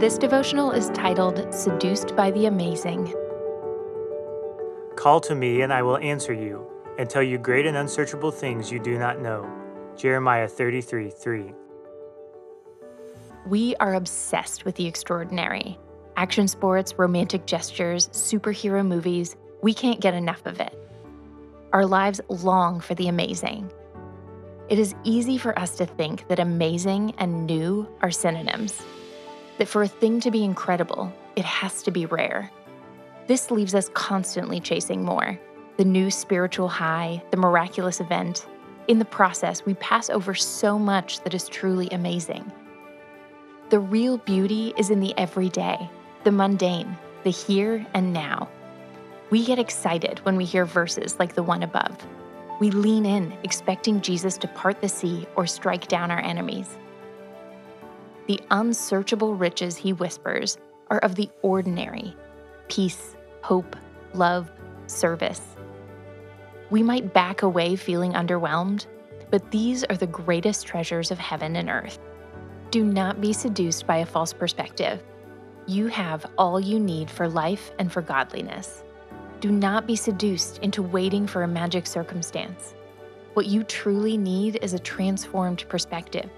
This devotional is titled Seduced by the Amazing. Call to me, and I will answer you, and tell you great and unsearchable things you do not know. Jeremiah 33 3. We are obsessed with the extraordinary. Action sports, romantic gestures, superhero movies, we can't get enough of it. Our lives long for the amazing. It is easy for us to think that amazing and new are synonyms. That for a thing to be incredible, it has to be rare. This leaves us constantly chasing more the new spiritual high, the miraculous event. In the process, we pass over so much that is truly amazing. The real beauty is in the everyday, the mundane, the here and now. We get excited when we hear verses like the one above. We lean in, expecting Jesus to part the sea or strike down our enemies. The unsearchable riches he whispers are of the ordinary peace, hope, love, service. We might back away feeling underwhelmed, but these are the greatest treasures of heaven and earth. Do not be seduced by a false perspective. You have all you need for life and for godliness. Do not be seduced into waiting for a magic circumstance. What you truly need is a transformed perspective.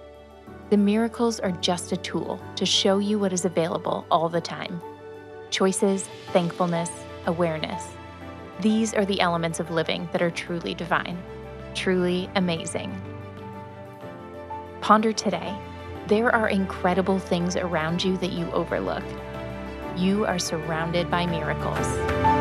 The miracles are just a tool to show you what is available all the time choices, thankfulness, awareness. These are the elements of living that are truly divine, truly amazing. Ponder today. There are incredible things around you that you overlook. You are surrounded by miracles.